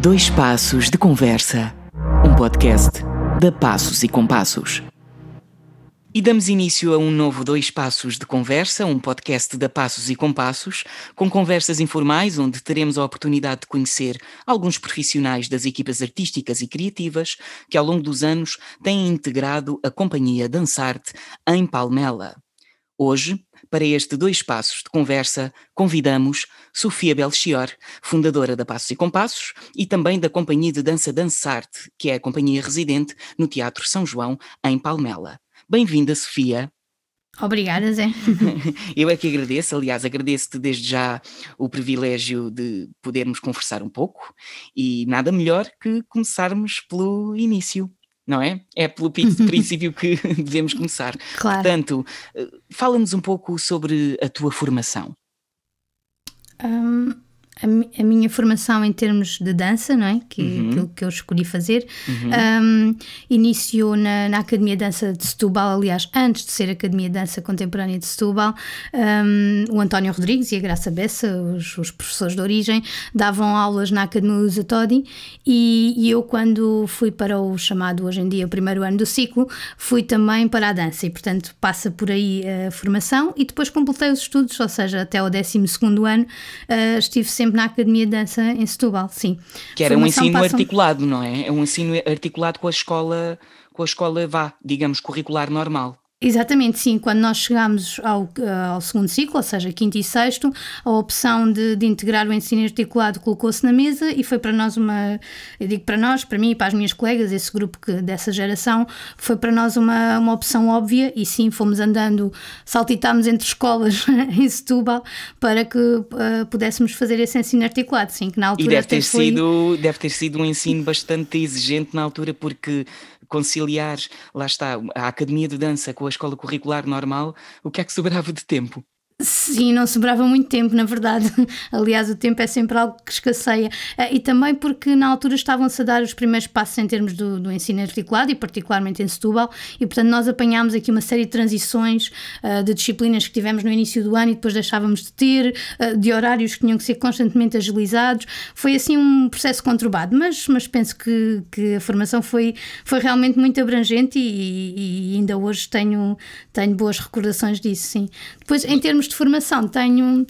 Dois Passos de Conversa, um podcast da Passos e Compassos. E damos início a um novo Dois Passos de Conversa, um podcast da Passos e Compassos, com conversas informais onde teremos a oportunidade de conhecer alguns profissionais das equipas artísticas e criativas que ao longo dos anos têm integrado a companhia Dançarte em Palmela. Hoje, para este dois passos de conversa, convidamos Sofia Belchior, fundadora da Passos e Compassos e também da Companhia de Dança Dançarte, que é a companhia residente no Teatro São João, em Palmela. Bem-vinda, Sofia. Obrigada, Zé. Eu é que agradeço, aliás, agradeço-te desde já o privilégio de podermos conversar um pouco e nada melhor que começarmos pelo início não é? É pelo princípio que devemos começar. Claro. Portanto, eh, fala-nos um pouco sobre a tua formação. Um, a, a, minha formação em termos de dança, não é? Que, uhum. Aquilo que eu escolhi fazer, uhum. um, iniciou na, na, Academia de Dança de Setúbal, aliás, antes de ser Academia de Dança Contemporânea de Setúbal, um, o António Rodrigues e a Graça Bessa, os, os, professores de origem, davam aulas na Academia Lusa Todi e, e, eu, quando fui para o chamado hoje em dia o primeiro ano do ciclo, fui também para a dança e, portanto, passa por aí a formação e depois completei os estudos, ou seja, até o 12 ano uh, estive sempre na Academia de Dança em Setúbal, sim. Que era Formação um ensino passam... articulado, não é? É um ensino articulado com a escola, com a escola vá, digamos, curricular normal. Exatamente, sim. Quando nós chegámos ao, eh, ao segundo ciclo, ou seja, quinto e sexto, a opção de, de integrar o ensino articulado colocou-se na mesa e foi para nós uma, eu digo para nós, para mim e para as minhas colegas, esse grupo que, dessa geração, foi para nós uma, uma opção óbvia e sim, fomos andando, saltitámos entre escolas em Setúbal para que uh, pudéssemos fazer esse ensino articulado, sim, que na altura e deve ter, foi... sido, deve ter sido um ensino bastante exigente na altura porque conciliar, lá está, a academia de dança com a escola curricular normal, o que é que sobrava de tempo? Sim, não sobrava muito tempo, na verdade. Aliás, o tempo é sempre algo que escasseia. Eh, e também porque na altura estavam-se a dar os primeiros passos em termos do, do, ensino articulado e particularmente em Setúbal, e portanto nós apanhámos aqui uma série de transições uh, de disciplinas que tivemos no início do ano e depois deixávamos de ter, uh, de horários que tinham que ser constantemente agilizados. Foi assim um processo conturbado, mas, mas penso que, que a formação foi, foi realmente muito abrangente e, e ainda hoje tenho, tenho boas recordações disso, sim. Depois, em termos de formação tenho.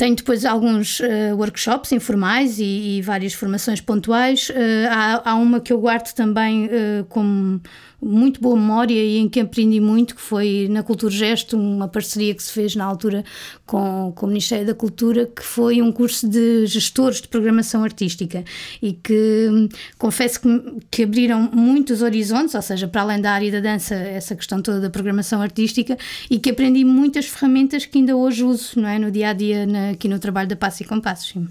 Tenho depois alguns uh, workshops informais e, e, várias formações pontuais. Uh, há, há, uma que eu guardo também uh, como muito boa memória e em que aprendi muito, que foi na Cultura Gesto, uma parceria que se fez na altura com, com o Ministério da Cultura, que foi um curso de gestores de programação artística e que confesso que, que abriram muitos horizontes, ou seja, para além da área da dança, essa questão toda da programação artística e que aprendi muitas ferramentas que ainda hoje uso não é, no dia a dia na, aqui no trabalho da Passo e Compassos. Sim.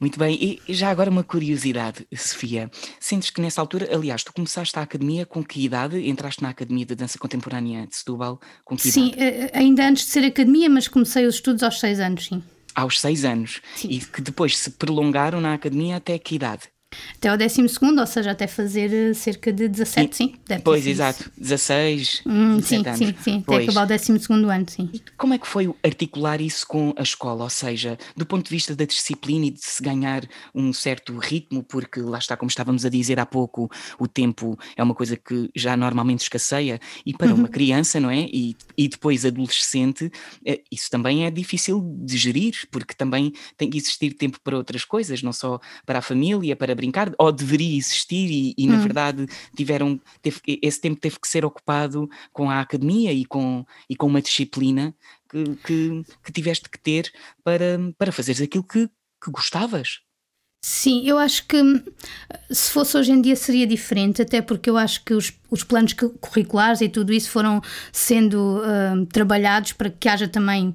Muito bem, e já agora uma curiosidade, Sofia. Sentes que nessa altura, aliás, tu começaste a academia com que idade? Entraste na Academia de Dança Contemporânea de Setúbal com que sim, idade? Sim, eh, ainda antes de ser academia, mas comecei os estudos aos seis anos, sim. Aos seis anos? Sim. E que depois se prolongaram na academia até que idade? Até ao 12, ou seja, até fazer eh, cerca de 17, sim. sim pois, exato. 16, hum, sim, anos. Sim, sim, pois. até acabar o 12 ano, sim. Como é que foi articular isso com a escola? Ou seja, do ponto de vista da disciplina e de se ganhar um certo ritmo, porque lá está, como estávamos a dizer há pouco, o tempo é uma coisa que já normalmente escasseia, e para uhum. uma criança, não é? E, e depois adolescente, eh, isso também é difícil de gerir, porque também tem que existir tempo para outras coisas, não só para a família, para brincar, ou deveria existir, e, e hum. na verdade tiveram, teve, esse tempo teve que ser ocupado com a academia e com, e com uma disciplina que, que, que tiveste que ter para, para fazeres aquilo que, que gostavas. Sim, eu acho que se fosse hoje em dia seria diferente, até porque eu acho que os, os planos curriculares e tudo isso foram sendo uh, trabalhados para que haja também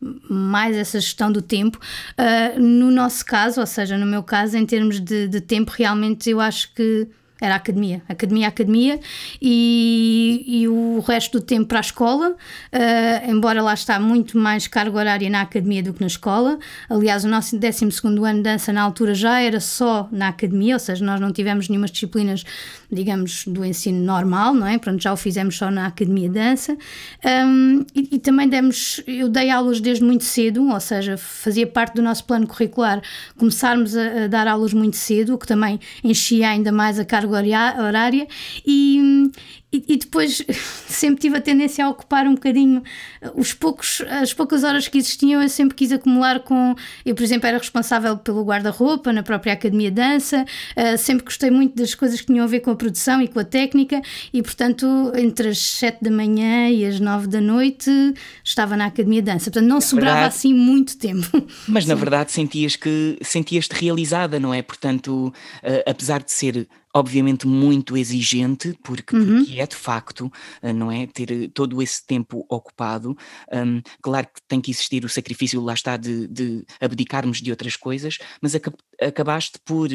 mais essa gestão do tempo. Uh, no nosso caso, ou seja, no meu caso, em termos de, de, tempo, realmente eu acho que era academia, academia, academia e, e o resto do tempo para a escola, uh, embora lá está muito mais carga horária na academia do que na escola. Aliás, o nosso 12 ano de dança na altura já era só na academia, ou seja, nós não tivemos nenhumas disciplinas, digamos, do ensino normal, não é? Pronto, já o fizemos só na academia de dança. Um, e, e também demos, eu dei aulas desde muito cedo, ou seja, fazia parte do nosso plano curricular começarmos a, a dar aulas muito cedo, o que também enchia ainda mais a carga horária e, e, e, depois sempre tive a tendência a ocupar um bocadinho uh, os poucos, as poucas horas que existiam, eu sempre quis acumular com. Eu, por exemplo, era responsável pelo guarda-roupa na própria Academia de Dança, uh, sempre gostei muito das coisas que tinham a ver com a produção e com a técnica, e portanto, entre as 7 da manhã e as 9 da noite estava na Academia de Dança. Portanto, não na sobrava verdade, assim muito tempo. Mas Sim. na verdade sentias que sentias-te realizada, não é? Portanto, uh, apesar de ser obviamente muito exigente, porque, uhum. porque é de facto, eh, não é? Ter eh, todo esse tempo ocupado. Um, claro que tem que existir o sacrifício, lá está, de, de abdicarmos de outras coisas, mas acabaste por,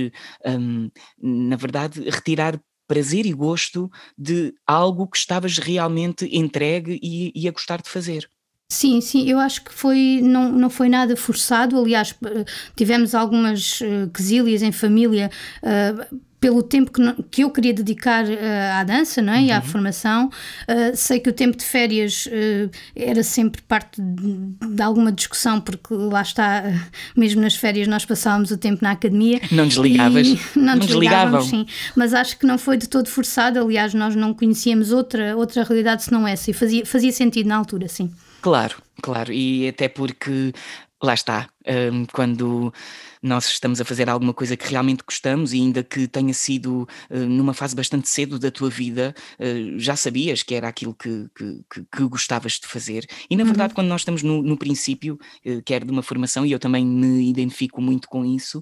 um, na verdade, retirar prazer e gosto de algo que estavas realmente entregue e, e a gostar de fazer. Sim, sim, eu acho que foi, não, não foi nada forçado. Aliás, eh, tivemos algumas quesílias em família. Uh, pelo tempo que, que eu queria dedicar uh, à dança não é? Uhum. e à uhum. formação. Uh, sei que o tempo de férias uh, era sempre parte de, de, alguma discussão, porque lá está, mesmo nas férias nós passávamos o tempo na academia. Não desligavas? Não, não desligávamos, sim. Mas acho que não foi de todo forçado, aliás, nós não conhecíamos outra, outra realidade senão essa, e fazia, fazia sentido na altura, sim. Claro, claro, e até porque lá está, um, quando nós estamos a fazer alguma coisa que realmente gostamos e ainda que tenha sido uh, numa fase bastante cedo da tua vida, uh, já sabias que era aquilo que, que, que, gostavas de fazer. E na verdade, uhum. quando nós estamos no, no princípio, uh, quer de uma formação, e eu também me identifico muito com isso,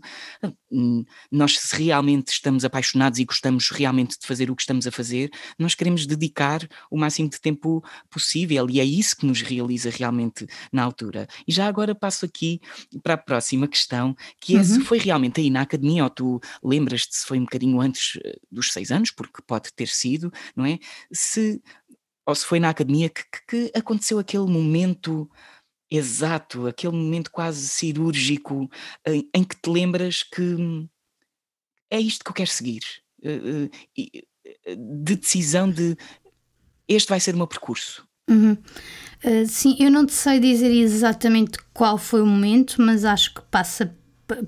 hum, nós se realmente estamos apaixonados e gostamos realmente de fazer o que estamos a fazer, nós queremos dedicar o máximo de tempo possível e é isso que nos realiza realmente na altura. E já agora passo aqui para a próxima questão, que é uhum. se foi realmente aí na academia, ou tu lembras-te se foi um bocadinho antes eh, dos seis anos, porque pode ter sido, não é? Se, ou se foi na academia que, que, que aconteceu aquele momento exato, aquele momento quase cirúrgico em, em, que te lembras que hum, é isto que eu quero seguir. Eh, eh, de decisão de este vai ser o meu percurso. Uhum. Uh, sim, eu não te sei dizer exatamente qual foi o momento, mas acho que passa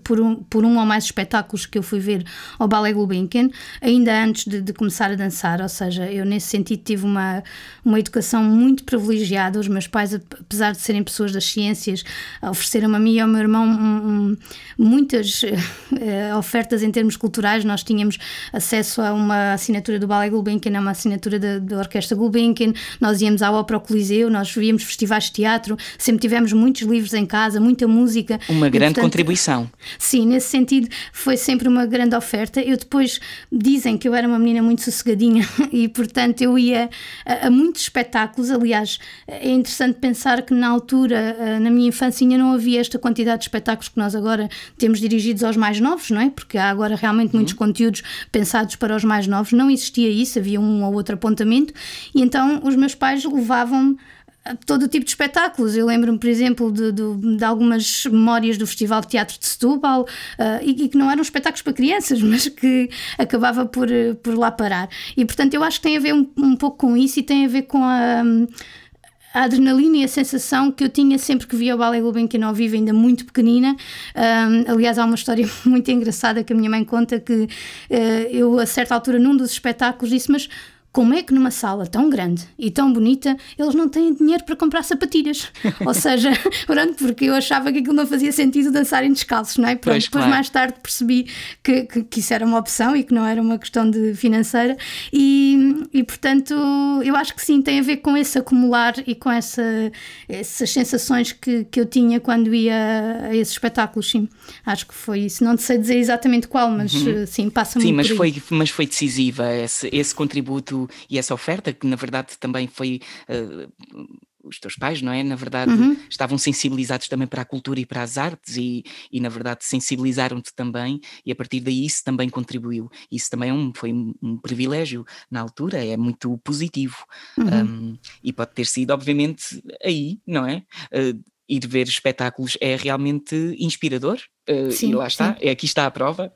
por um, por um ou mais espetáculos que eu fui ver ao Ballet Gulbenkian, ainda antes de, de, começar a dançar, ou seja, eu nesse sentido tive uma, uma educação muito privilegiada, os meus pais, apesar de serem pessoas das ciências, ofereceram-me a mim e ao meu irmão um, um, muitas uh, ofertas em termos culturais, nós tínhamos acesso a uma assinatura do Ballet Gulbenkian, a uma assinatura da, da Orquestra Gulbenkian, nós íamos ao Opera Coliseu, nós víamos festivais de teatro, sempre tivemos muitos livros em casa, muita música. Uma grande e, portanto, contribuição. Sim, nesse sentido foi sempre uma grande oferta. Eu depois dizem que eu era uma menina muito sossegadinha e, portanto, eu ia a, a muitos espetáculos. Aliás, é interessante pensar que na altura, na minha infância, não havia esta quantidade de espetáculos que nós agora temos dirigidos aos mais novos, não é? Porque há agora realmente muitos uhum. conteúdos pensados para os mais novos. Não existia isso, havia um ou outro apontamento, e então os meus pais levavam-me todo o tipo de espetáculos. Eu lembro-me, por exemplo, de, de, de, algumas memórias do Festival de Teatro de Setúbal uh, e, e, que não eram espetáculos para crianças, mas que acabava por, por lá parar. E, portanto, eu acho que tem a ver um, um pouco com isso e tem a ver com a. a adrenalina e a sensação que eu tinha sempre que via o Ballet Gulbenkian ao vivo, ainda muito pequenina. Um, aliás, há uma história muito engraçada que a minha mãe conta que uh, eu, a certa altura, num dos espetáculos, disse: Mas como é que numa sala tão grande e tão bonita eles não têm dinheiro para comprar sapatilhas? Ou seja, pronto, porque eu achava que aquilo não fazia sentido dançarem descalços, não é? Pronto, pois, depois claro. mais tarde percebi que, que, que, isso era uma opção e que não era uma questão de financeira e, e portanto eu acho que sim, tem a ver com esse acumular e com essa, essas sensações que, que eu tinha quando ia a esses espetáculos, sim. Acho que foi isso. Não sei dizer exatamente qual, mas uhum. sim, passa sim, muito mas foi, mas foi decisiva esse, esse contributo e essa oferta, que na verdade também foi. Uh, os teus pais, não é? Na verdade, uhum. estavam sensibilizados também para a cultura e para as artes e, e na verdade, sensibilizaram-te também e a partir daí isso também contribuiu. Isso também é um, foi um, um, privilégio na altura, é muito positivo. Uhum. Um, e pode ter sido, obviamente, aí, não é? Uh, ir ver espetáculos é realmente inspirador. Uh, sim, e lá está, é, aqui está a prova.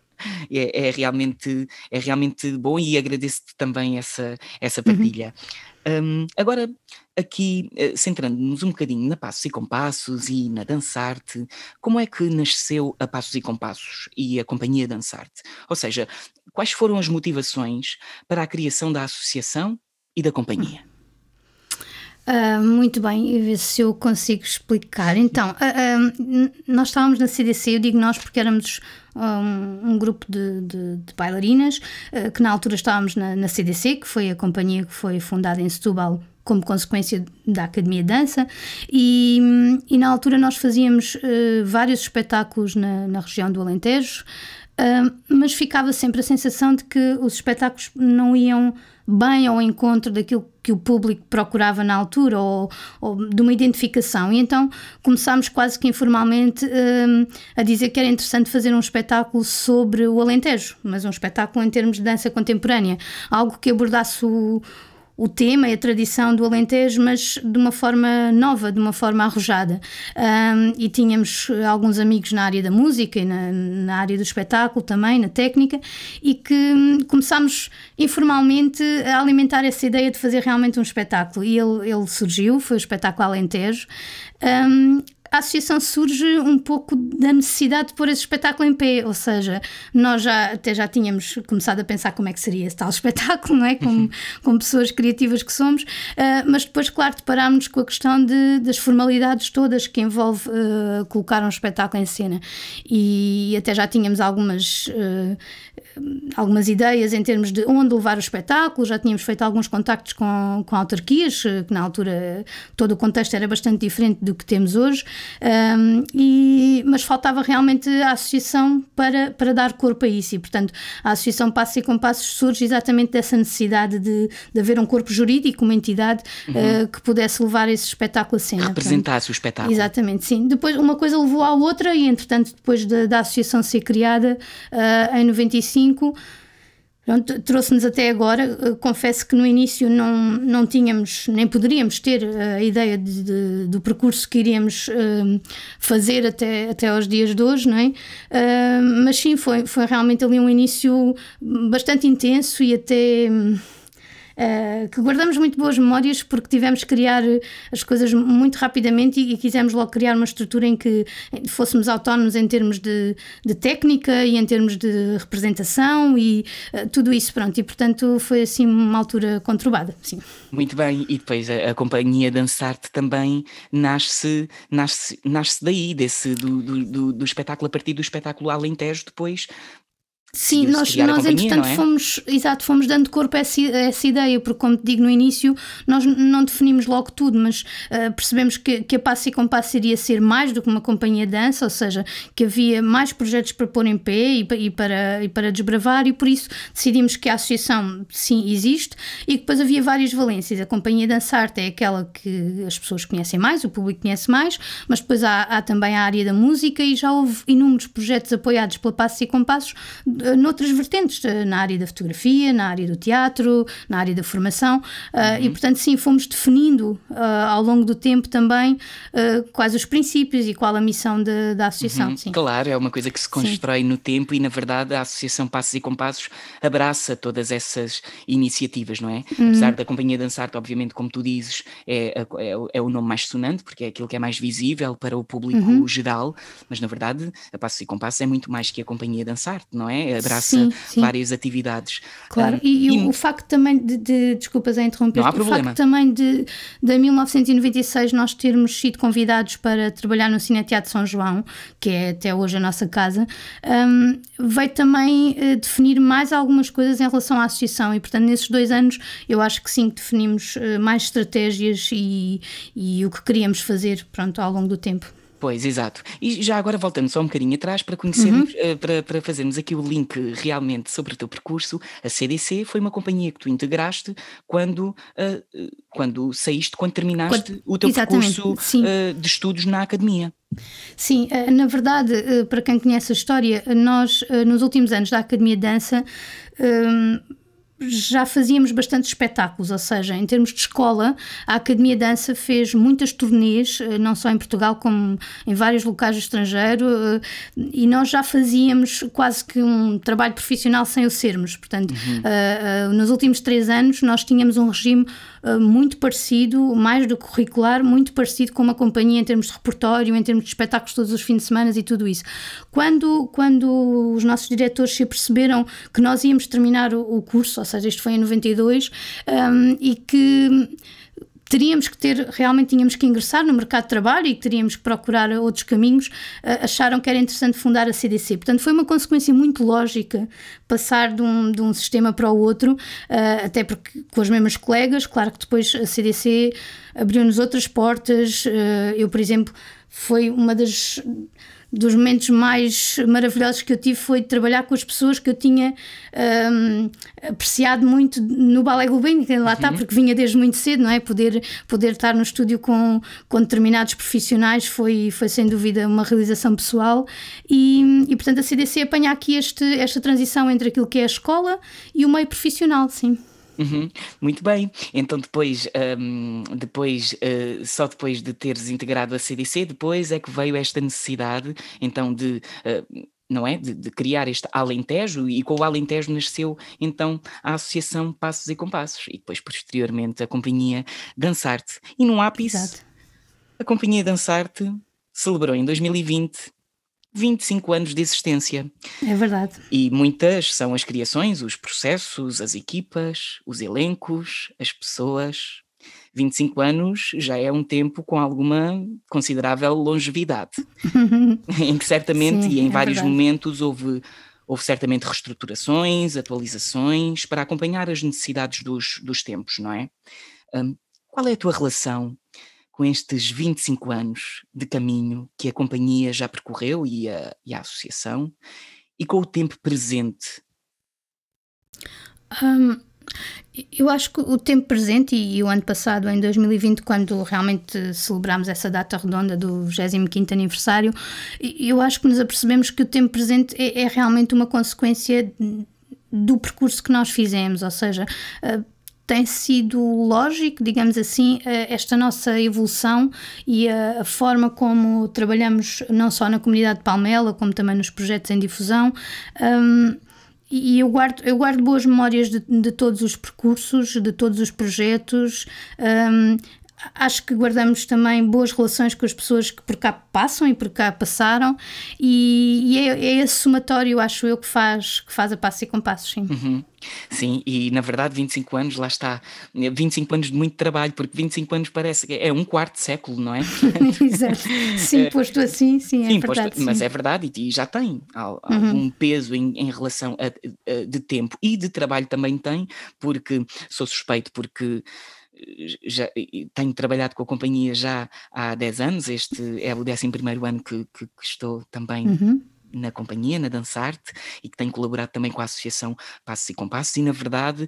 É, é, realmente, é realmente bom e agradeço-te também essa, essa uhum. partilha. Uhum. Um, agora, aqui, uh, centrando-nos um bocadinho na Passos e Compassos e na Dançarte, como é que nasceu a Passos e Compassos e a Companhia Dançarte? Ou seja, quais foram as motivações para a criação da associação e da companhia? Uh, muito bem, ver se eu consigo explicar. Então, uh, uh, nós estávamos na CDC, eu digo nós porque éramos um, um grupo de, de, de bailarinas, que na altura estávamos na, na, CDC, que foi a companhia que foi fundada em Setúbal como consequência da Academia de Dança, e, e na altura nós fazíamos vários espetáculos na, na região do Alentejo, mas ficava sempre a sensação de que os espetáculos não iam bem ao encontro daquilo que o público procurava na altura ou, ou de uma identificação. E então começámos quase que informalmente um, a dizer que era interessante fazer um espetáculo sobre o Alentejo, mas um espetáculo em termos de dança contemporânea, algo que abordasse o o tema e a tradição do Alentejo, mas de uma forma nova, de uma forma arrojada. Um, e tínhamos alguns amigos na área da música e na, na, área do espetáculo também, na técnica, e que hum, começámos informalmente a alimentar essa ideia de fazer realmente um espetáculo. E ele, ele surgiu, foi o espetáculo Alentejo. Um, a associação surge um pouco da necessidade de pôr esse espetáculo em pé, ou seja, nós já até já tínhamos começado a pensar como é que seria esse tal espetáculo, não é? Como, uhum. como pessoas criativas que somos, uh, mas depois, claro, deparámos com a questão de, das formalidades todas que envolve uh, colocar um espetáculo em cena e até já tínhamos algumas uh, algumas ideias em termos de onde levar o espetáculo, já tínhamos feito alguns contactos com, com autarquias, que na altura todo o contexto era bastante diferente do que temos hoje, um, e, mas faltava realmente a associação para, para dar corpo a isso, e portanto a Associação Passos e Compassos surge exatamente dessa necessidade de, de haver um corpo jurídico, uma entidade uhum. uh, que pudesse levar esse espetáculo a cena. Representasse o espetáculo. Exatamente, sim. Depois uma coisa levou à outra, e entretanto, depois da, da associação ser criada uh, em 95, trouxe-nos até agora. Confesso que no início não, não tínhamos, nem poderíamos ter eh, a ideia de, de, do percurso que iríamos uh, fazer até, até aos dias de hoje, não é? Uh, mas sim, foi, foi realmente ali um início bastante intenso e até. Um, uh, que guardamos muito boas memórias porque tivemos que criar as coisas muito rapidamente e, e quisemos logo criar uma estrutura em que fôssemos autónomos em termos de, de técnica e em termos de representação e uh, tudo isso, pronto. E portanto foi assim uma altura conturbada, sim. Muito bem, e depois a, a companhia Dançarte também nasce, nasce, nasce daí, desse, do, do, do, do espetáculo, a partir do espetáculo Alentejo, depois Sim, nós, nós entretanto é? fomos, exato, fomos dando corpo a essa, a essa, ideia, porque como te digo no início, nós não definimos logo tudo, mas uh, percebemos que, que a Passo e Compasso iria ser mais do que uma companhia de dança, ou seja, que havia mais projetos para pôr em pé e, e, para, e para desbravar, e por isso decidimos que a associação sim existe e que depois havia várias valências. A companhia Dançarte é aquela que as pessoas conhecem mais, o público conhece mais, mas depois há, há também a área da música e já houve inúmeros projetos apoiados pela Passos e Compassos noutras vertentes, eh, na área da fotografia, na área do teatro, na área da formação, eh, uhum. e portanto, sim, fomos definindo ao longo do tempo também quais os princípios e qual a missão de, da associação. Uhum. Sim. Claro, é uma coisa que se constrói sim. no tempo e, na verdade, a Associação Passos e Compassos abraça todas essas iniciativas, não é? Uhum. Apesar da Companhia Dançarte, obviamente, como tu dizes, é, é, é, o nome mais sonante, porque é aquilo que é mais visível para o público uhum. geral, mas na verdade a Passos e Compassos é muito mais que a Companhia Dançarte, não é? Abraça sim, sim. várias atividades. Claro, e, e, o facto também de, de desculpas a interromper, não há problema. o facto também de, de 1996 nós termos sido convidados para trabalhar no Cine Teatro São João, que é até hoje a nossa casa, um, veio também uh, definir mais algumas coisas em relação à associação e, portanto, nesses dois anos eu acho que sim, que definimos uh, mais estratégias e, e o que queríamos fazer, pronto, ao longo do tempo. Pois, exato. E já agora voltando só um bocadinho atrás para conhecermos, uhum. uh, para, para fazermos aqui o link realmente sobre o teu percurso, a CDC foi uma companhia que tu integraste quando, uh, quando saíste, quando terminaste quando, o teu percurso uh, de estudos na academia. Sim, na verdade, para quem conhece a história, nós nos últimos anos da Academia de Dança já fazíamos bastantes espetáculos, ou seja, em termos de escola, a Academia Dança fez muitas turnês, eh, não só em Portugal como em vários locais do estrangeiro, eh, e nós já fazíamos quase que um trabalho profissional sem o sermos. Portanto, uhum. nos últimos três anos nós tínhamos um regime muito parecido, mais do curricular, muito parecido com uma companhia em termos de repertório, em termos de espetáculos todos os fins de semana e tudo isso. Quando, quando os nossos diretores se aperceberam que nós íamos terminar o, o curso, seja, isto foi em 92, um, e que teríamos que ter, realmente tínhamos que ingressar no mercado de trabalho e teríamos que procurar outros caminhos, uh, acharam que era interessante fundar a CDC. Portanto, foi uma consequência muito lógica passar de um, de um sistema para o outro, uh, até porque com os mesmos colegas, claro que depois a CDC abriu-nos outras portas. Uh, eu, por exemplo, foi uma das dos momentos mais maravilhosos que eu tive foi trabalhar com as pessoas que eu tinha um, apreciado muito no Ballet Gulbenkian, lá uhum. está, porque vinha desde muito cedo, não é? Poder, poder estar no estúdio com, com determinados profissionais foi, foi sem dúvida uma realização pessoal e, e portanto a CDC apanha aqui este, esta transição entre aquilo que é a escola e o meio profissional, sim. Uhum, muito bem. Então depois, um, depois uh, só depois de teres integrado a CDC, depois é que veio esta necessidade então de uh, não é? De, de, criar este Alentejo e com o Alentejo nasceu então a Associação Passos e Compassos e depois posteriormente a Companhia Dançarte. E no ápice, Exato. a Companhia Dançarte celebrou em 2020 25 anos de existência. É verdade. E muitas são as criações, os processos, as equipas, os elencos, as pessoas. 25 anos já é um tempo com alguma considerável longevidade, em que certamente Sim, e em é vários verdade. momentos houve, houve certamente reestruturações, atualizações para acompanhar as necessidades dos, dos tempos, não é? Um, qual é a tua relação com estes 25 anos de caminho que a companhia já percorreu e a, e a associação, e com o tempo presente? Um, eu acho que o tempo presente e, o ano passado, em 2020, quando realmente celebramos essa data redonda do 25 aniversário, eu acho que nos apercebemos que o tempo presente é, é realmente uma consequência do percurso que nós fizemos, ou seja, tem sido lógico, digamos assim, eh, esta nossa evolução e a, forma como trabalhamos não só na comunidade de Palmela, como também nos projetos em difusão. Um, e eu guardo, eu guardo boas memórias de, de, todos os percursos, de todos os projetos. Um, acho que guardamos também boas relações com as pessoas que por cá passam e por cá passaram e, e é, é, esse somatório, acho eu, que faz, que faz a passo e compassos, sim. Uhum. Sim, e na verdade 25 anos, lá está, 25 anos de muito trabalho, porque 25 anos parece que é um quarto de século, não é? Exato, sim, é. posto assim, sim, é sim, verdade. Posto, mas é verdade e, já tem uhum. algum uhum. peso em, em relação a, a, de tempo e de trabalho também tem, porque sou suspeito, porque já tenho trabalhado com a companhia já há 10 anos, este é o 11 ano que, que, que estou também uhum na companhia, na Dançarte, e que tenho colaborado também com a Associação Passos e Compassos, e na verdade,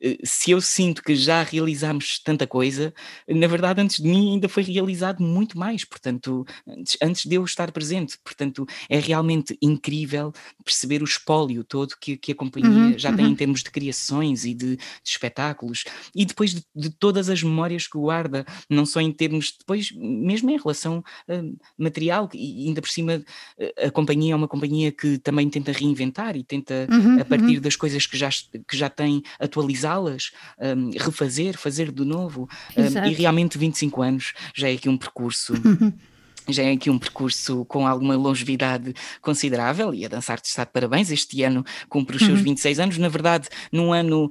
eh, se eu sinto que já realizámos tanta coisa, na verdade antes de mim ainda foi realizado muito mais, portanto, antes, antes de eu estar presente, portanto, é realmente incrível perceber o espólio todo que, que a companhia uhum, já uhum. tem em termos de criações e de, de espetáculos, e depois de, de, todas as memórias que guarda, não só em termos, depois mesmo em relação uh, material, e ainda por cima uh, a companhia é uma companhia que também tenta reinventar e tenta, uhum, a partir uhum. das coisas que já, que já tem, atualizá-las, um, refazer, fazer de novo. Um, e realmente 25 anos já é aqui um percurso. Uhum. já é aqui um percurso com alguma longevidade considerável e a Dançar-te está de parabéns. Este ano cumpre os seus uhum. 26 anos. Na verdade, num ano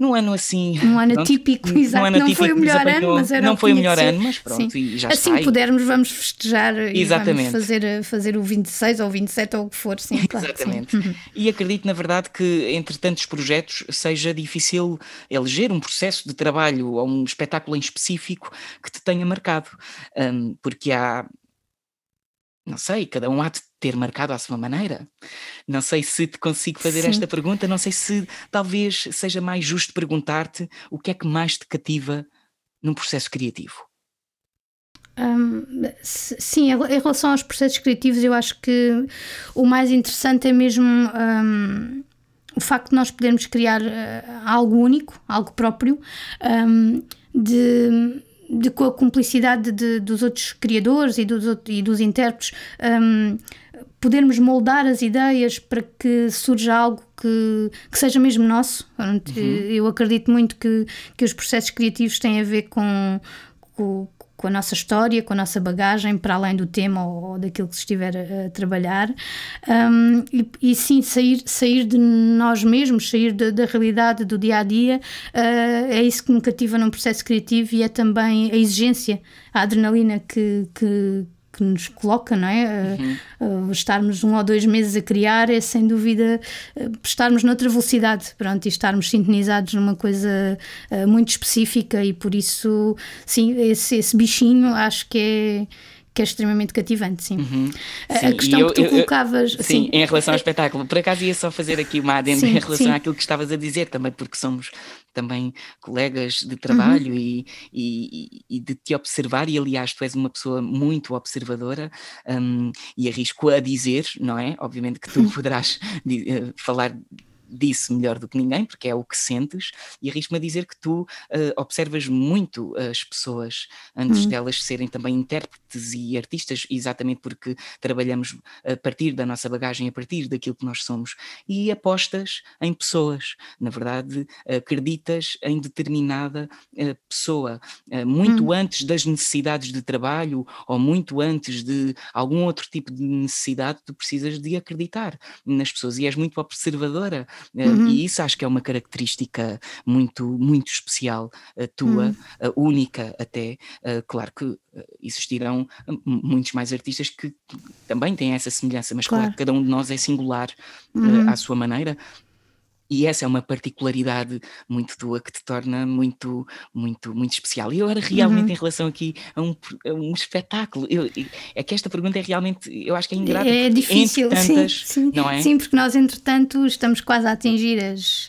num ano assim. Um ano pronto, típico, exato. Ano não típico foi o melhor ano, mas era Não foi o melhor ano, mas pronto, Sim. e já Assim pudermos, vamos festejar Exatamente. e vamos fazer, fazer o 26 ou o 27 ou o que for, sim, claro. Exatamente. Sim. Uhum. E acredito, na verdade, que entre tantos projetos seja difícil eleger um processo de trabalho ou um espetáculo em específico que te tenha marcado, um, porque há não sei, cada um há de ter marcado à sua maneira. Não sei se te consigo fazer Sim. esta pergunta, não sei se talvez seja mais justo perguntar-te o que é que mais te cativa num processo criativo. Hum, sim, em relação aos processos criativos, eu acho que o mais interessante é mesmo hum, o facto de nós podermos criar uh, algo único, algo próprio, um, de de, com a cumplicidade de, dos outros criadores e dos, e dos intérpretes, um, podermos moldar as ideias para que surja algo que, que seja mesmo nosso. Uhum. Eu acredito muito que, que os processos criativos têm a ver com, com com a nossa história, com a nossa bagagem, para além do tema ou, ou daquilo que se estiver a, trabalhar. Um, e, e, sim, sair, sair de nós mesmos, sair de, da realidade do dia a dia, uh, é isso que me cativa num processo criativo e é também a exigência, a adrenalina que, que que nos coloca, não é? Uhum. Uh, estarmos um ou dois meses a criar é sem dúvida uh, estarmos noutra velocidade, pronto, e estarmos sintonizados numa coisa uh, muito específica e por isso, sim, esse, esse bichinho acho que é que é extremamente cativante, sim. Uhum. sim a questão eu, que tu eu, colocavas. sim, sim, em relação ao espetáculo. Por acaso ia só fazer aqui uma adenda em relação sim. àquilo que estavas a dizer, também porque somos também colegas de trabalho uhum. e, e, e, de te observar, e aliás, tu és uma pessoa muito observadora um, e arrisco a dizer, não é? Obviamente que tu poderás uh, falar disse melhor do que ninguém, porque é o que sentes, e arrisco-me a dizer que tu uh, observas muito as pessoas antes uhum. delas serem também intérpretes e artistas, exatamente porque trabalhamos a partir da nossa bagagem, a partir daquilo que nós somos, e apostas em pessoas. Na verdade, acreditas em determinada uh, pessoa, uh, muito uhum. antes das necessidades de trabalho ou muito antes de algum outro tipo de necessidade, tu precisas de acreditar nas pessoas e és muito observadora uhum. E isso acho que é uma característica muito, muito especial, tua, uhum. única até. Eh, claro que eh, existirão muitos mais artistas que também têm essa semelhança, mas claro, claro cada um de nós é singular uhum. à sua maneira. E essa é uma particularidade muito tua que te torna muito, muito, muito especial. E agora, realmente, uhum. em relação aqui a um, a um espetáculo, eu, é que esta pergunta é realmente, eu acho que é ingrata. É difícil, tantas, sim, sim, não é? Sim, porque nós, entretanto, estamos quase a atingir as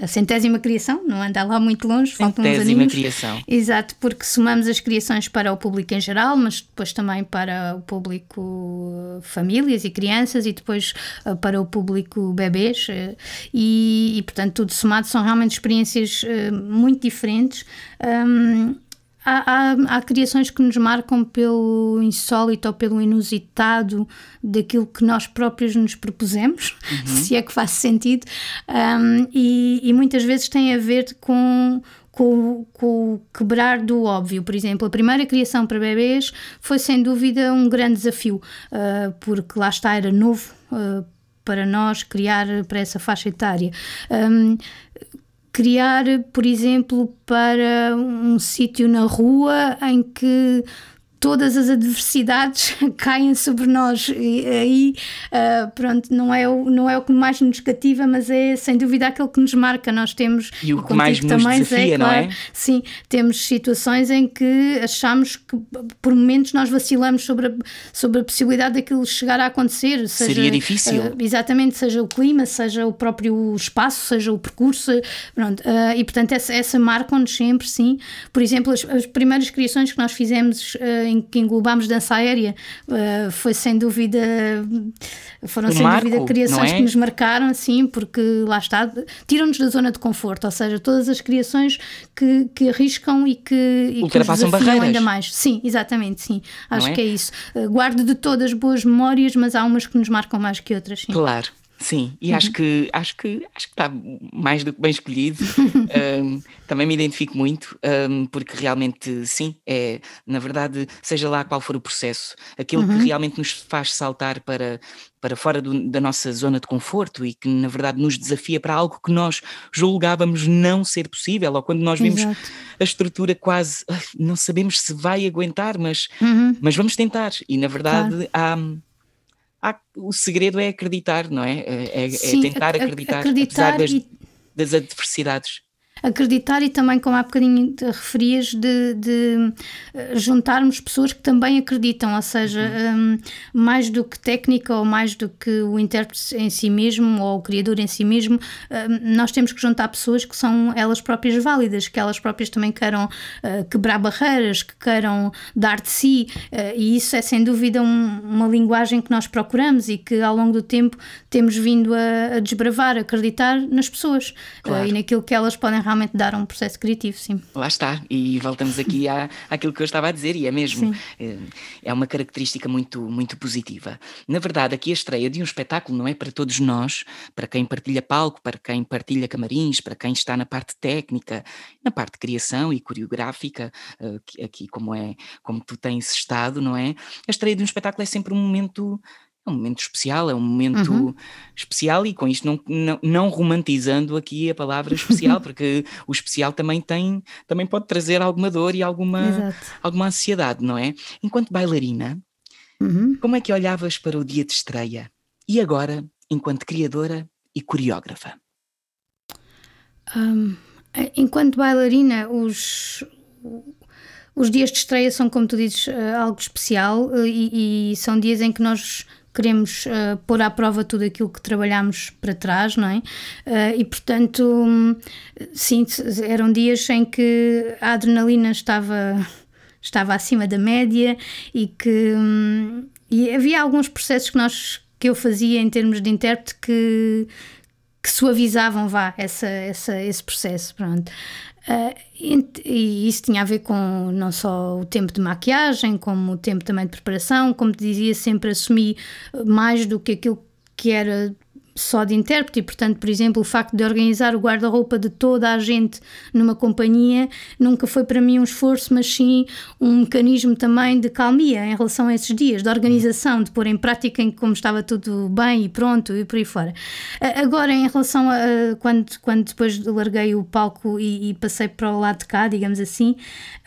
a centésima criação, não anda lá muito longe, faltam uns aninhos. criação. Exato, porque somamos as criações para o público em geral, mas depois também para o público famílias e crianças e depois uh, para o público bebês uh, e, e, portanto tudo somado são realmente experiências muito diferentes um, Há, há, há, criações que nos marcam pelo insólito ou pelo inusitado daquilo que nós próprios nos propusemos, uhum. se é que faz sentido, um, e, e, muitas vezes tem a ver com, com, com, o quebrar do óbvio. Por exemplo, a primeira criação para bebês foi sem dúvida um grande desafio, uh, porque lá está, era novo. Uh, para nós criar para essa faixa etária. Um, criar, por exemplo, para um sítio na rua em que todas as adversidades caem sobre nós. E aí uh, pronto não é o não é o que mais nos cativa mas é sem dúvida aquele que nos marca. Nós temos e o que mais nos também, desafia, é, não claro, é? sim temos situações em que achamos que por momentos nós vacilamos sobre a, sobre a possibilidade daquilo chegar a acontecer seja, seria difícil. uh, exatamente seja o clima seja o próprio espaço seja o percurso pronto uh, e portanto essa, essa marca-nos sempre sim. Por exemplo as, as primeiras criações que nós fizemos em que englobámos dança aérea uh, foi sem dúvida foram sem marco, dúvida criações é? que nos marcaram assim porque lá está tiram-nos da zona de conforto ou seja todas as criações que, que arriscam e que, e ultrapassam que barreiras ainda mais sim exatamente sim acho é? que é isso uh, guardo de todas boas memórias mas há umas que nos marcam mais que outras sim. claro Sim, e uhum. acho que acho que acho que está mais do que bem escolhido. um, também me identifico muito, um, porque realmente sim, é na verdade, seja lá qual for o processo, aquilo uhum. que realmente nos faz saltar para, para fora do, da nossa zona de conforto e que na verdade nos desafia para algo que nós julgávamos não ser possível, ou quando nós vimos Exato. a estrutura quase não sabemos se vai aguentar, mas, uhum. mas vamos tentar. E na verdade claro. há há, o segredo é acreditar, não é? É, é, é Sim, tentar acreditar, acreditar apesar das, e... das adversidades acreditar e também, como há bocadinho referias, de, de juntarmos pessoas que também acreditam, ou seja, uhum. um, mais do que técnica ou mais do que o intérprete em si mesmo ou o criador em si mesmo, um, nós temos que juntar pessoas que são elas próprias válidas, que elas próprias também queiram uh, quebrar barreiras, que queiram dar de si, uh, e isso é sem dúvida um, uma linguagem que nós procuramos e que ao longo do tempo temos vindo a, a desbravar, acreditar nas pessoas uh, claro. e naquilo que elas podem realmente dar a um processo criativo, sim. Lá está, e voltamos aqui à, àquilo que eu estava a dizer, e é mesmo, é uma característica muito, muito positiva. Na verdade, aqui a estreia de um espetáculo não é para todos nós, para quem partilha palco, para quem partilha camarins, para quem está na parte técnica, na parte de criação e coreográfica, aqui como é, como tu tens estado, não é? A estreia de um espetáculo é sempre um momento é um momento especial, é um momento uhum. especial e com isto não, não, não, romantizando aqui a palavra especial, porque o especial também tem, também pode trazer alguma dor e alguma, alguma ansiedade, não é? Enquanto bailarina, uhum. como é que olhavas para o dia de estreia? E agora, enquanto criadora e coreógrafa? Um, enquanto bailarina, os, os dias de estreia são, como tu dizes, eh, algo especial eh, e, e são dias em que nós queremos uh, pôr à prova tudo aquilo que trabalhámos para trás, não é? Uh, e portanto, um, sim, eram dias em que a adrenalina estava, estava acima da média e que um, e havia alguns processos que nós que eu fazia em termos de intérprete que que suavizavam vá essa, essa, esse processo pronto Uh, e isso tinha a ver com não só o tempo de maquiagem, como o tempo também de preparação, como te dizia, sempre assumi mais do que aquilo que era só de intérprete, e portanto, por exemplo, o facto de organizar o guarda-roupa de toda a gente numa companhia nunca foi para mim um esforço, mas sim um mecanismo também de calmia em relação a esses dias, de organização, de pôr em prática em como estava tudo bem e pronto e por aí fora. Agora, em relação a quando, quando depois larguei o palco e, e passei para o lado de cá, digamos assim,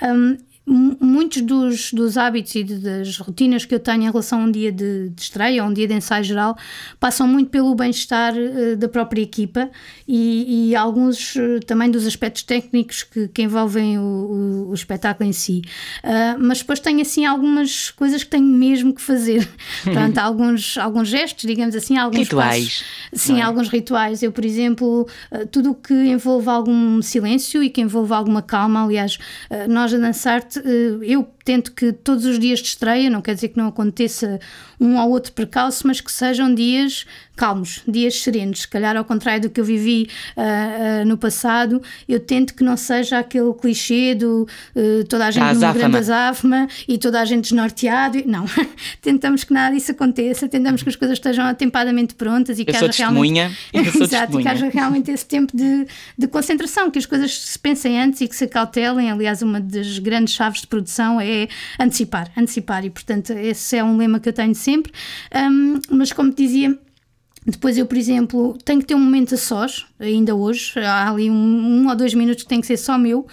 um, muitos dos, dos hábitos e das rotinas que eu tenho em relação a um dia de, de estreia, a um dia de ensaio geral, passam muito pelo bem-estar uh, da própria equipa e, e alguns uh, também dos aspectos técnicos que, que envolvem o, o, o, espetáculo em si. Uh, mas depois tenho assim algumas coisas que tenho mesmo que fazer. Portanto, alguns, alguns gestos, digamos assim, alguns rituais. Passos, sim, é? alguns rituais. Eu, por exemplo, tudo o que envolve algum silêncio e que envolve alguma calma, aliás, nós a dançar eh, eu tento que todos os dias de estreia, não quer dizer que não aconteça um ou outro percalço, mas que sejam dias calmos, dias serenos. Se calhar, ao contrário do que eu vivi uh, uh, no passado, eu tento que não seja aquele clichê do uh, toda a gente a numa grande azáfama e toda a gente desnorteado. Não, tentamos que nada disso aconteça, tentamos que as coisas estejam atempadamente prontas e que haja realmente. Exato, que haja realmente esse tempo de, de concentração, que as coisas se pensem antes e que se acautelem. Aliás, uma das grandes chaves de produção é é antecipar, antecipar, e portanto esse é um lema que eu tenho sempre. Um, mas como te dizia, depois eu, por exemplo, tenho que ter um momento a sós, ainda hoje, há ali um, um ou dois minutos que tem que ser só meu.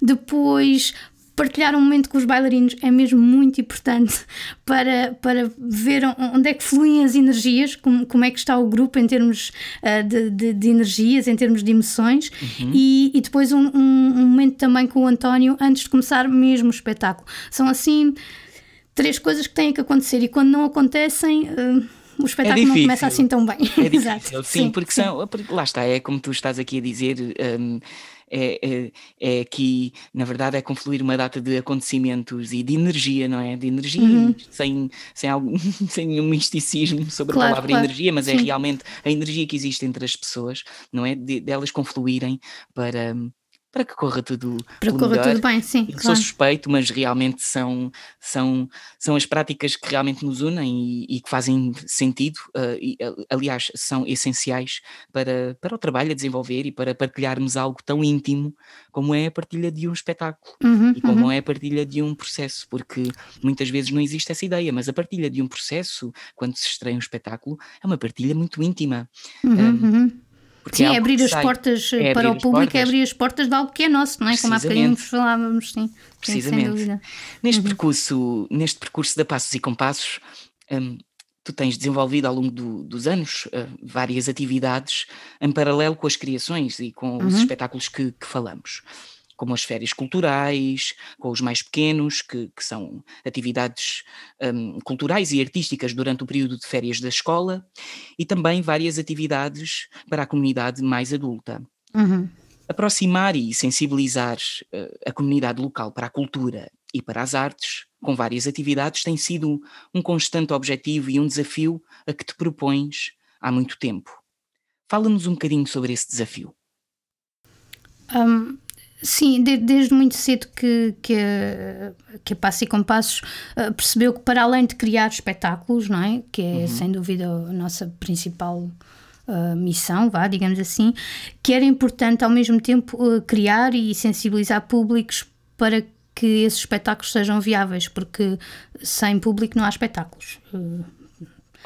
Depois partilhar um momento com os bailarinos é mesmo muito importante para, para ver onde é que fluem as energias, como, como é que está o grupo em termos uh, de, de, de, energias, em termos de emoções, uhum. e, e, depois um, um, um, momento também com o António antes de começar mesmo o espetáculo. São assim três coisas que têm que acontecer e quando não acontecem. Uh, o espetáculo é não começa assim tão bem. É difícil, sim, sim, porque. São, lá está, é como tu estás aqui a dizer. Um, é, é, é que, na verdade, é confluir uma data de acontecimentos e de energia, não é? De energia, uhum. sem, sem, algum, sem nenhum misticismo sobre claro, a palavra claro. energia, mas é Sim. é realmente a energia que existe entre as pessoas, não é? De, delas confluírem para para que corra tudo para que corra melhor. tudo bem, sim. Eu claro. sou suspeito, mas realmente são, são, são as práticas que realmente nos unem e, e que fazem sentido, uh, e, aliás, são essenciais para, para o trabalho a desenvolver e para partilharmos algo tão íntimo como é a partilha de um espetáculo uhum, e como uhum. é a partilha de um processo, porque muitas vezes não existe essa ideia, mas a partilha de um processo, quando se estreia um espetáculo, é uma partilha muito íntima. Uhum, um, sim, é, abrir as sai. portas é para o público, é abrir as portas de algo que é nosso, não é? Como há bocadinho falávamos, sim. Precisamente. Sim, neste, uhum. percurso, neste percurso da Passos e Compassos, um, tu tens desenvolvido ao longo do, dos anos uh, várias atividades em paralelo com as criações e com uhum. os espetáculos que, que falamos como as férias culturais, com os mais pequenos, que, que são atividades um, culturais e artísticas durante o período de férias da escola, e também várias atividades para a comunidade mais adulta. Uhum. Aproximar e sensibilizar uh, a comunidade local para a cultura e para as artes, com várias atividades, tem sido um constante objetivo e um desafio a que te propões há muito tempo. Fala-nos um bocadinho sobre esse desafio. Um, Sim, de, desde muito cedo que, que, a, que a Passo e Compassos uh, percebeu que para além de criar espetáculos, não é? Que é uhum. sem dúvida a nossa principal uh, missão, vá, digamos assim, que era importante ao mesmo tempo uh, criar e sensibilizar públicos para que esses espetáculos sejam viáveis, porque sem público não há espetáculos.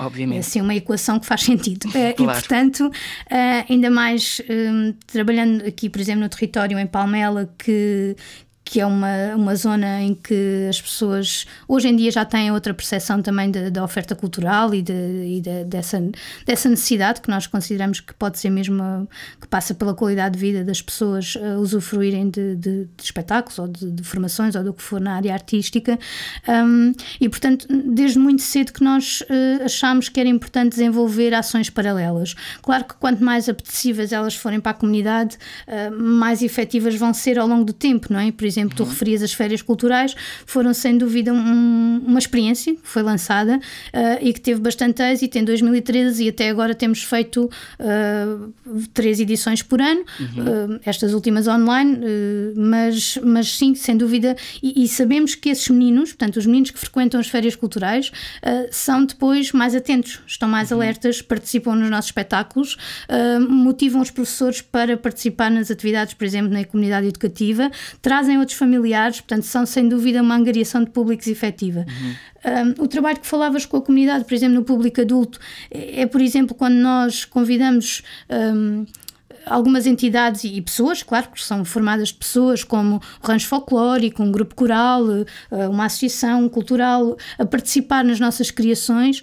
Obviamente. É assim, uma equação que faz sentido. Eh, claro. E, portanto, eh, ainda mais um, trabalhando aqui, por exemplo, no território em Palmela, que, que é uma, uma zona em que as pessoas hoje em dia já têm outra percepção também da, oferta cultural e, de, e de, dessa, dessa necessidade que nós consideramos que pode ser mesmo que passa pela qualidade de vida das pessoas uh, usufruírem de, de, de, espetáculos ou de, formações ou do que for na área artística um, e portanto desde muito cedo que nós uh, achámos que era importante desenvolver ações paralelas claro que quanto mais apetecíveis elas forem para a comunidade uh, mais efetivas vão ser ao longo do tempo, não é? Por exemplo exemplo, tu referias as férias culturais, foram sem dúvida um, uma experiência que foi lançada uh, e que teve bastante êxito em 2013 e até agora temos feito uh, três edições por ano, uhum. uh, estas últimas online, mas, mas sim, sem dúvida, e, e, sabemos que esses meninos, portanto, os meninos que frequentam as férias culturais, são depois mais atentos, estão mais uhum. alertas, participam nos nossos espetáculos, motivam os professores para participar nas atividades, por exemplo, na comunidade educativa, trazem outros familiares, portanto, são sem dúvida uma angariação de públicos efetiva. Uhum. Um, o trabalho que falavas com a comunidade, por exemplo, no público adulto, é, é por exemplo, quando nós convidamos. Um, algumas entidades e pessoas, claro, que são formadas de pessoas como o Rancho Folclórico, um grupo coral, eh, uma associação cultural, a participar nas nossas criações,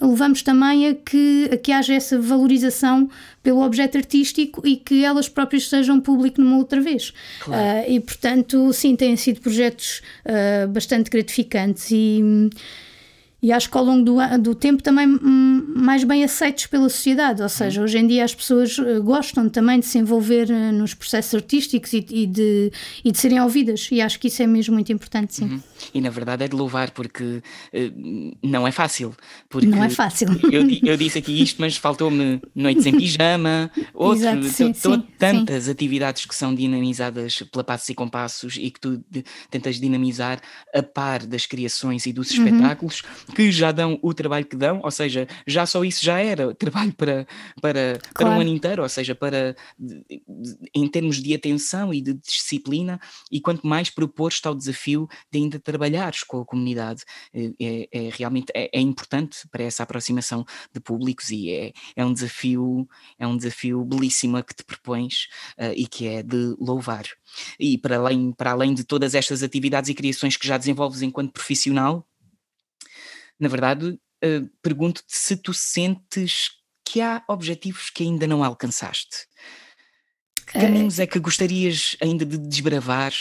levamos também a que, a que haja essa valorização pelo objeto artístico e que elas próprias sejam público numa outra vez. Claro. Uh, e, portanto, sim, têm sido projetos uh, bastante gratificantes e e acho que ao longo do, do tempo também hum, mais bem aceitos pela sociedade, ou seja, hoje em dia as pessoas eh, gostam também de se envolver eh, nos processos artísticos e, e de, e de serem ouvidas, e acho que isso é mesmo muito importante, sim. Uhum. E na verdade é de louvar, porque uh, não é fácil. Porque não é fácil. Eu, eu disse aqui isto, mas faltou-me noites em pijama, outro, Exato, sim, sim, tantas sim. atividades que são dinamizadas pela Passos e Compassos e que tu de, tentas dinamizar a par das criações e dos uhum. Que já dão o trabalho que dão, ou seja, já só isso já era trabalho para, para, claro. para um ano inteiro, ou seja, para em termos de atenção e de disciplina, e quanto mais propor está o desafio de ainda trabalhares com a comunidade. É, é, é realmente é, é, importante para essa aproximação de públicos e é, é um desafio, é um desafio belíssimo a que te propões uh, e que é de louvar. E para além, para além de todas estas atividades e criações que já desenvolves enquanto profissional, na verdade, uh, pergunto-te se tu sentes que há objetivos que ainda não alcançaste. Que caminhos é que gostarias ainda de desbravar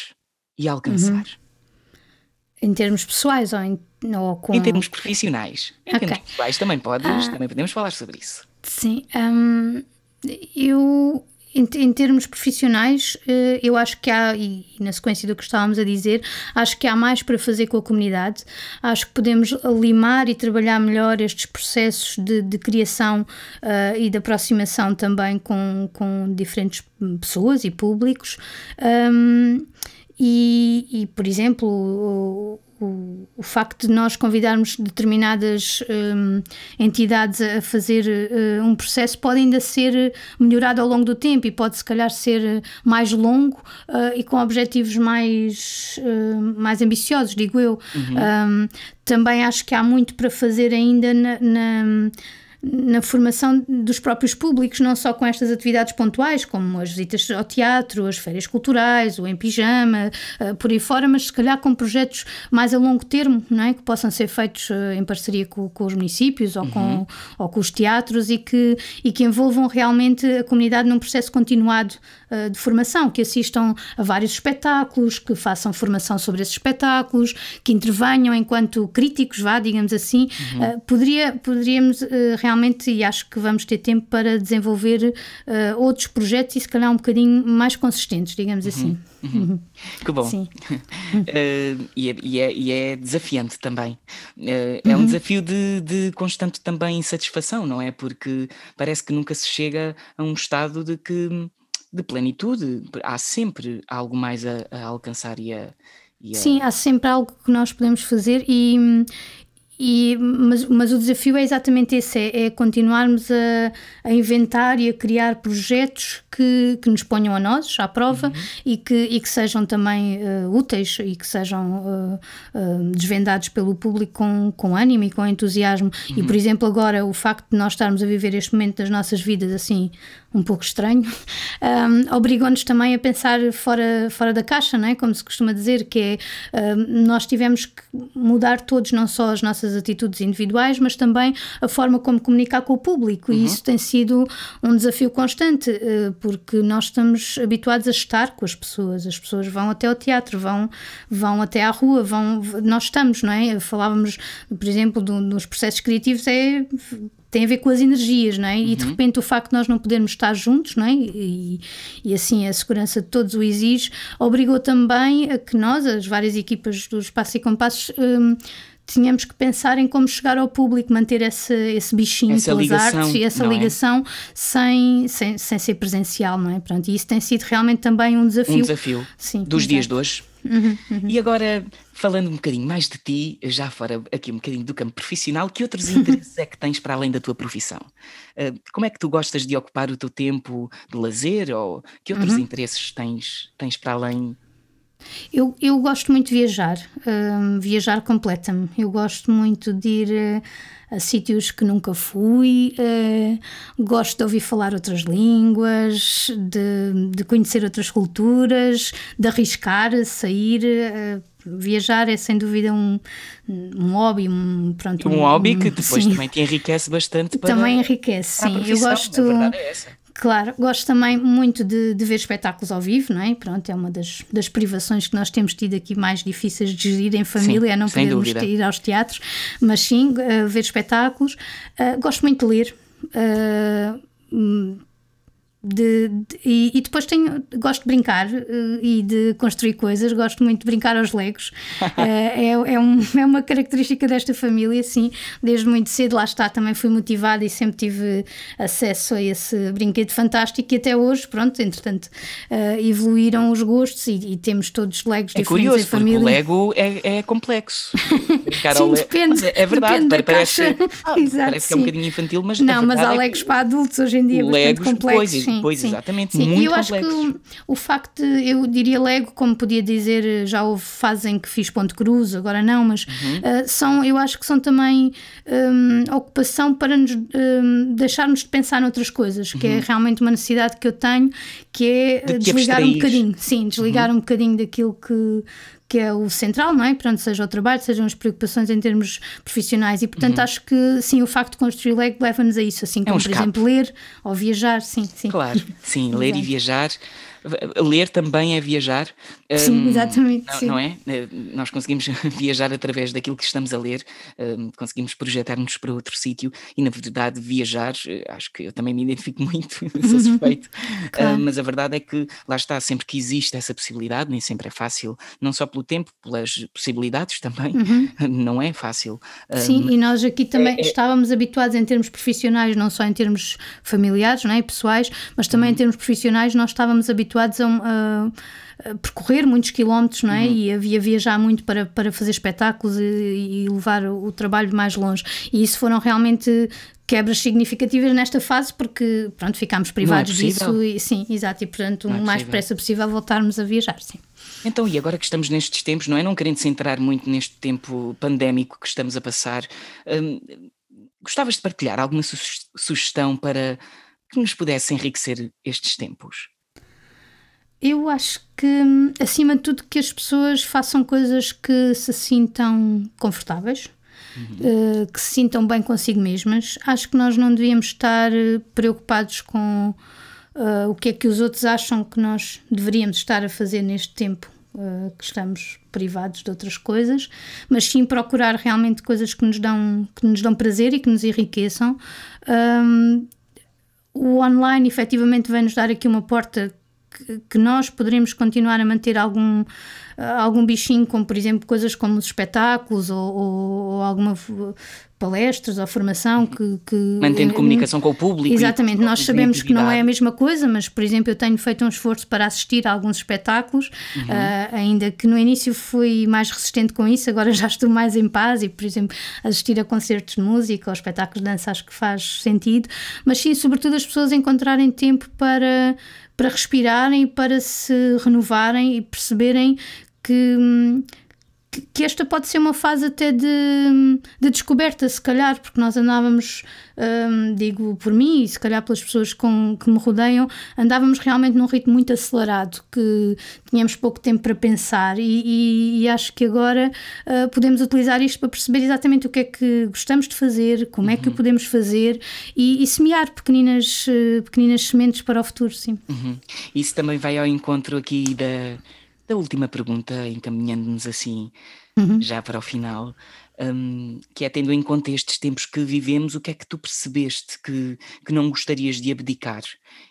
e alcançar? Uhum. Em termos pessoais ou em, ou com... em termos profissionais? Em okay. termos pessoais também podes, uh, também podemos falar sobre isso. Sim, um, eu em, em, termos profissionais, eh, eu acho que há, e na sequência do que estávamos a dizer, acho que há mais para fazer com a comunidade. Acho que podemos limar e trabalhar melhor estes processos de, de criação uh, e de aproximação também com, com diferentes pessoas e públicos. Um, e, e, por exemplo, o, o, facto de nós convidarmos determinadas um, entidades a fazer uh, um processo pode ainda ser melhorado ao longo do tempo e pode se calhar ser mais longo uh, e com objetivos mais, uh, mais ambiciosos, digo eu. Uhum. Um, também acho que há muito para fazer ainda na, na na formação dos próprios públicos, não só com estas atividades pontuais, como as visitas ao teatro, as férias culturais, o em pijama, uh, por aí fora, mas se calhar com projetos mais a longo termo, não é? que possam ser feitos uh, em parceria com, com, os municípios ou, uhum. com, ou com os teatros e que, e que envolvam realmente a comunidade num processo continuado uh, de formação, que assistam a vários espetáculos, que façam formação sobre esses espetáculos, que intervenham enquanto críticos, vá, digamos assim. Uhum. poderia, poderíamos realmente realmente, e acho que vamos ter tempo para desenvolver uh, outros projetos e se calhar um bocadinho mais consistentes, digamos uhum, assim. Uhum. Uhum. Que bom. Sim. uh, e, é, e, é, e, é, desafiante também. Uh, é um uhum. desafio de, de, constante também insatisfação, não é? Porque parece que nunca se chega a um estado de que de plenitude. Há sempre algo mais a, a alcançar e a, a... Sim, há sempre algo que nós podemos fazer e, e, mas, mas o desafio é exatamente esse: é, é continuarmos a, a, inventar e a criar projetos que, que nos ponham a nós à prova uhum. e, que, e que sejam também uh, úteis e que sejam uh, uh, desvendados pelo público com, com ânimo e com entusiasmo. Uhum. E, por exemplo, agora o facto de nós estarmos a viver este momento das nossas vidas assim um pouco estranho, um, obrigou-nos também a pensar fora, fora da caixa, não é? como se costuma dizer, que é um, nós tivemos que mudar todos, não só as nossas atitudes individuais, mas também a forma como comunicar com o público, uhum. e isso tem sido um desafio constante, uh, porque nós estamos habituados a estar com as pessoas, as pessoas vão até ao teatro, vão, vão até à rua, vão, nós estamos, não é? Falávamos, por exemplo, do, dos processos criativos, é tem a ver com as energias, não é? Uhum. E de uhum. repente o facto de nós não podermos estar juntos, não é? E, e assim a segurança de todos o exige, obrigou também a que nós, as várias equipas do Espaço e Compassos, um, tínhamos que pensar em como chegar ao público, manter esse, esse bichinho essa pelas ligação, artes e essa é? ligação é? sem, sem, sem ser presencial, não é? Pronto, e isso tem sido realmente também um desafio. Um desafio Sim, dos dias de hoje. Uhum, uhum. E agora, falando um bocadinho mais de ti, já fora aqui um bocadinho do campo profissional, que outros interesses é que tens para além da tua profissão? Uh, como é que tu gostas de ocupar o teu tempo de lazer ou que outros uhum. interesses tens, tens para além eu, eu gosto muito de viajar, uh, viajar completa-me. Eu gosto muito de ir uh, a sítios que nunca fui, uh, gosto de ouvir falar outras línguas, de, de conhecer outras culturas, de arriscar, sair. Uh, viajar é sem dúvida um, um hobby, um, pronto, um, um hobby que depois sim. também te enriquece bastante para, também enriquece, sim. Eu gosto, é Claro, gosto também muito de, de, ver espetáculos ao vivo, não é? Pronto, é uma das, das privações que nós temos tido aqui mais difíceis de gerir em família, sim, é não podermos ir aos teatros, mas sim, uh, ver espetáculos. Uh, gosto muito de ler. Uh, de, de, e, e, depois tenho, gosto de brincar uh, e de construir coisas, gosto muito de brincar aos legos. uh, é, é, um, é, uma característica desta família, sim. Desde muito cedo, lá está, também fui motivada e sempre tive acesso a esse brinquedo fantástico. E até hoje, pronto, entretanto, uh, evoluíram os gostos e, e, temos todos legos é diferentes curioso, em família. O Lego é, é complexo. Brincar sim, depende. É verdade, depende parece, ah, Exato, parece que é um bocadinho infantil, mas. Não, mas há é legos para adultos hoje em dia, bastante legos, complexos. Sim, pois, sim. exatamente. Sim, muito eu complexo. acho que o facto de, eu diria Lego, como podia dizer, já houve fase em que fiz ponto cruz, agora não, mas uhum. uh, são, eu acho que são também um, ocupação para nos um, deixarmos de pensar noutras coisas, que é uhum. é realmente uma necessidade que eu tenho, que é de desligar um bocadinho, sim, desligar uhum. um bocadinho daquilo que, que é o central, não é? Portanto, seja o trabalho, sejam as preocupações em termos profissionais. E, portanto, uhum. acho que sim, o facto de construir Lego leva-nos a isso, assim como, é um por exemplo, ler ou viajar, sim, sim. Claro, sim, ler e viajar Ler também é viajar. Sim, um, exatamente. Não, sim. não, é? Eh, nós conseguimos viajar através daquilo que estamos a ler, um, conseguimos projetar-nos para outro sítio e, na verdade, viajar, eh, acho que eu também me identifico muito, sou uhum. suspeito, claro. mas a verdade é que lá está, sempre que existe essa possibilidade, nem sempre é fácil, não só pelo tempo, pelas possibilidades também, uhum. não é fácil. Sim, e nós aqui também é, é... estávamos habituados em termos profissionais, não só em termos familiares, não é? pessoais, mas também uhum. em termos profissionais, nós estávamos habituados habituados a, a, a percorrer muitos quilómetros, não é? Uhum. E havia viajar muito para, para fazer espetáculos e, e levar o, o trabalho mais longe. E isso foram realmente quebras significativas nesta fase porque pronto ficámos é privados é disso e sim exato e portanto o é mais depressa possível voltarmos a viajar sim então e agora que estamos nestes tempos não é não querendo se entrar muito neste tempo pandémico que estamos a passar hum, gostavas de partilhar alguma su sugestão para que nos pudesse enriquecer estes tempos? Eu acho que, acima de tudo, que as pessoas façam coisas que se sintam confortáveis, uhum. uh, que se sintam bem consigo mesmas. Acho que nós não devíamos estar eh, preocupados com uh, o que é que os outros acham que nós deveríamos estar a fazer neste tempo uh, que estamos privados de outras coisas, mas sim procurar realmente coisas que nos dão, que nos dão prazer e que nos enriqueçam. Um, o online efetivamente vai nos dar aqui uma porta que, nós poderemos continuar a manter algum, algum bichinho, como por exemplo coisas como os espetáculos ou, ou, alguma palestras ou formação que, que mantendo comunicação com o público exatamente nós sabemos que não é a mesma coisa mas por exemplo eu tenho feito um esforço para assistir a alguns espetáculos uhum. uh, ainda que no início fui mais resistente com isso agora já estou mais em paz e por exemplo assistir a concertos de música ou espetáculos de dança acho que faz sentido mas sim sobretudo as pessoas encontrarem tempo para para respirarem, para se renovarem e perceberem que, que esta pode ser uma fase até de, de descoberta, se calhar, porque nós andávamos, hum, digo por mim e se calhar pelas pessoas com, que me rodeiam, andávamos realmente num ritmo muito acelerado, que tínhamos pouco tempo para pensar e, e, e acho que agora uh, podemos utilizar isto para perceber exatamente o que é que gostamos de fazer, como uhum. é que o uhum. podemos fazer e, e semear pequeninas, uh, pequeninas sementes para o futuro, sim. Uhum. Isso também vai ao encontro aqui da da última pergunta, encaminhando-nos assim uhum. já para o final, um, que é tendo em conta estes tempos que vivemos, o que é que tu percebeste que, que não gostarias de abdicar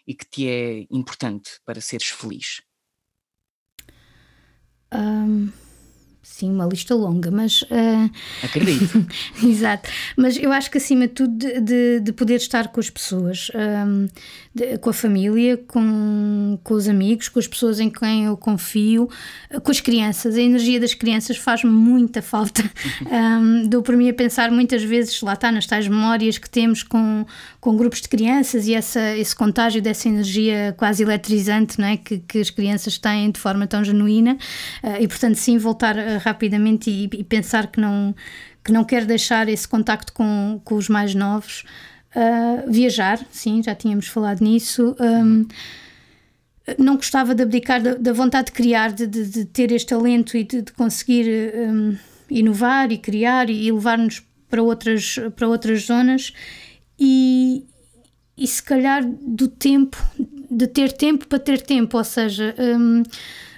e que te é importante para seres feliz? Um sim, uma lista longa, mas. Uh... Acredito. Exato. Mas eu acho que acima de tudo de, de, de poder estar com as pessoas, um, de, com a família, com, com os amigos, com as pessoas em quem eu confio, com as crianças. A energia das crianças faz muita falta. um, dou por mim a pensar muitas vezes, lá está, nas tais memórias que temos com, com grupos de crianças e essa, esse contágio dessa energia quase eletrizante não é? que, que as crianças têm de forma tão genuína. Uh, e portanto, sim, voltar a rapidamente e, e, pensar que não, que não quer deixar esse contacto com, com os mais novos. Uh, viajar, sim, já tínhamos falado nisso. Um, não gostava de abdicar da, da vontade de criar, de, de, de, ter este talento e de, de conseguir um, inovar e criar e levar-nos para outras, para outras zonas e, e se calhar do tempo, de ter tempo para ter tempo, ou seja, um,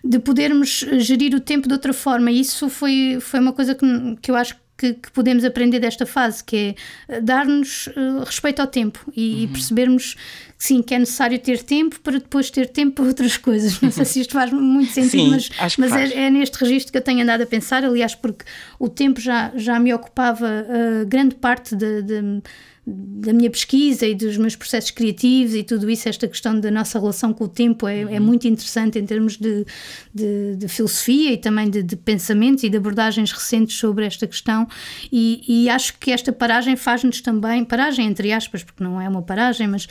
de podermos gerir o tempo de outra forma. Isso foi, foi uma coisa que, que eu acho que, que, podemos aprender desta fase, que é eh, dar-nos uh, respeito ao tempo e, uhum. e, percebermos sim, que é necessário ter tempo para depois ter tempo para outras coisas. Não sei se isto faz muito sentido, sim, mas, mas é, é, neste registro que eu tenho andado a pensar, aliás, porque o tempo já, já me ocupava uh, grande parte de, de da minha pesquisa e dos meus processos criativos e tudo isso, esta questão da nossa relação com o tempo é, é uhum. é muito interessante em termos de, de, de filosofia e também de, de, pensamentos e de abordagens recentes sobre esta questão. E, e acho que esta paragem faz-nos também, paragem entre aspas, porque não é uma paragem, mas uh,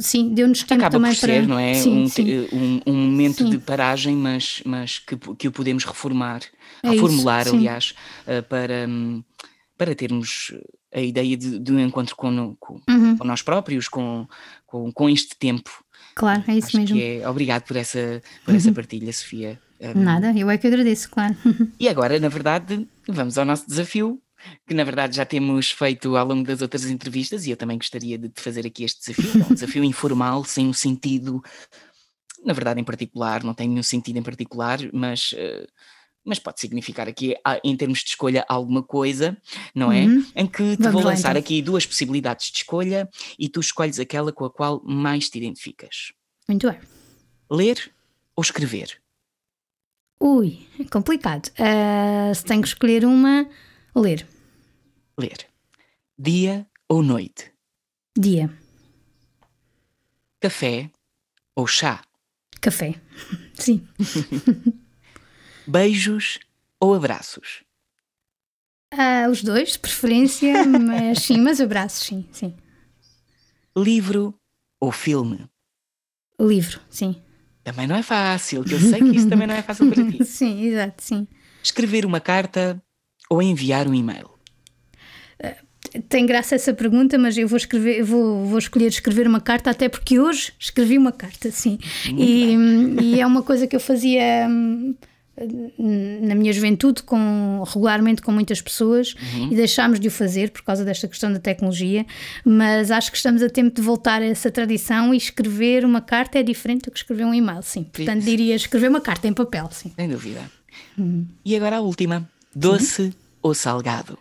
sim, deu-nos tempo Acaba também por para. Ser, não é? Sim, um, sim. Um, um, momento sim. de paragem, mas, mas que, que o podemos reformar, é reformular, isso, aliás, uh, para. Para termos a ideia de, de um encontro com, com, uhum. com nós próprios, com, com, com, este tempo. Claro, é isso Acho mesmo. É, obrigado por essa, por uhum. essa partilha, Sofia. Um, Nada, eu é que agradeço, claro. E agora, na verdade, vamos ao nosso desafio, que na verdade já temos feito ao longo das outras entrevistas, e eu também gostaria de te fazer aqui este desafio, é um desafio informal, sem um sentido, na verdade, em particular, não tem nenhum sentido em particular, mas. Uh, mas pode significar aqui, ah, em termos de escolha, alguma coisa, não é? Uhum. Em que te Vamos vou lançar então. aqui duas possibilidades de escolha e tu escolhes aquela com a qual mais te identificas. Muito bem. Ler ou escrever? Ui, é complicado. Uh, se tenho que escolher uma, ler. Ler. Dia ou noite? Dia. Café ou chá? Café. Sim. Beijos ou abraços? Ah, os dois, de preferência, mas sim, mas abraços, sim, sim. Livro ou filme? Livro, sim. Também não é fácil, que eu sei que isso também não é fácil para ti. sim, exato, sim. Escrever uma carta ou enviar um e-mail? tem graça essa pergunta, mas eu vou escrever, vou, vou escolher escrever uma carta, até porque hoje escrevi uma carta, sim. E, e, é uma coisa que eu fazia hum, na minha juventude com, regularmente com muitas pessoas uhum. e deixámos de o fazer por causa desta questão da tecnologia, mas acho que estamos a tempo de voltar a essa tradição e escrever uma carta é diferente do que escrever um e-mail, sim. Portanto, diria escrever uma carta em papel, sim. Sem dúvida. Uhum. E agora a última: doce uhum. ou salgado?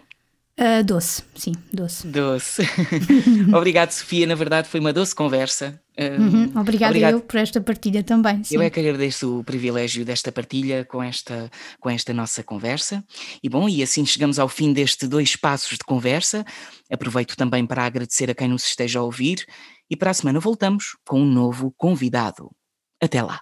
Uh, doce, sim, doce. Doce. Obrigado, Sofia. Na verdade, foi uma doce conversa. Uh, uhum. Obrigada obrigado. eu por esta partilha também. Sim. Eu é que agradeço o privilégio desta partilha com esta, com esta nossa conversa. E bom, e assim chegamos ao fim deste dois passos de conversa. Aproveito também para agradecer a quem nos esteja a ouvir e para a semana voltamos com um novo convidado. Até lá.